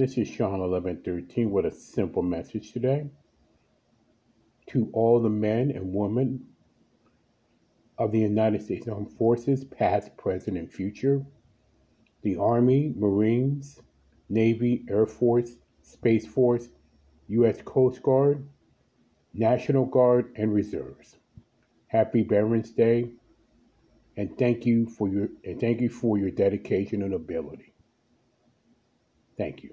This is Shawn 1113 with a simple message today. To all the men and women of the United States Armed Forces, past, present, and future, the Army, Marines, Navy, Air Force, Space Force, U.S. Coast Guard, National Guard, and Reserves. Happy Veterans Day, and thank you for your and thank you for your dedication and ability. Thank you.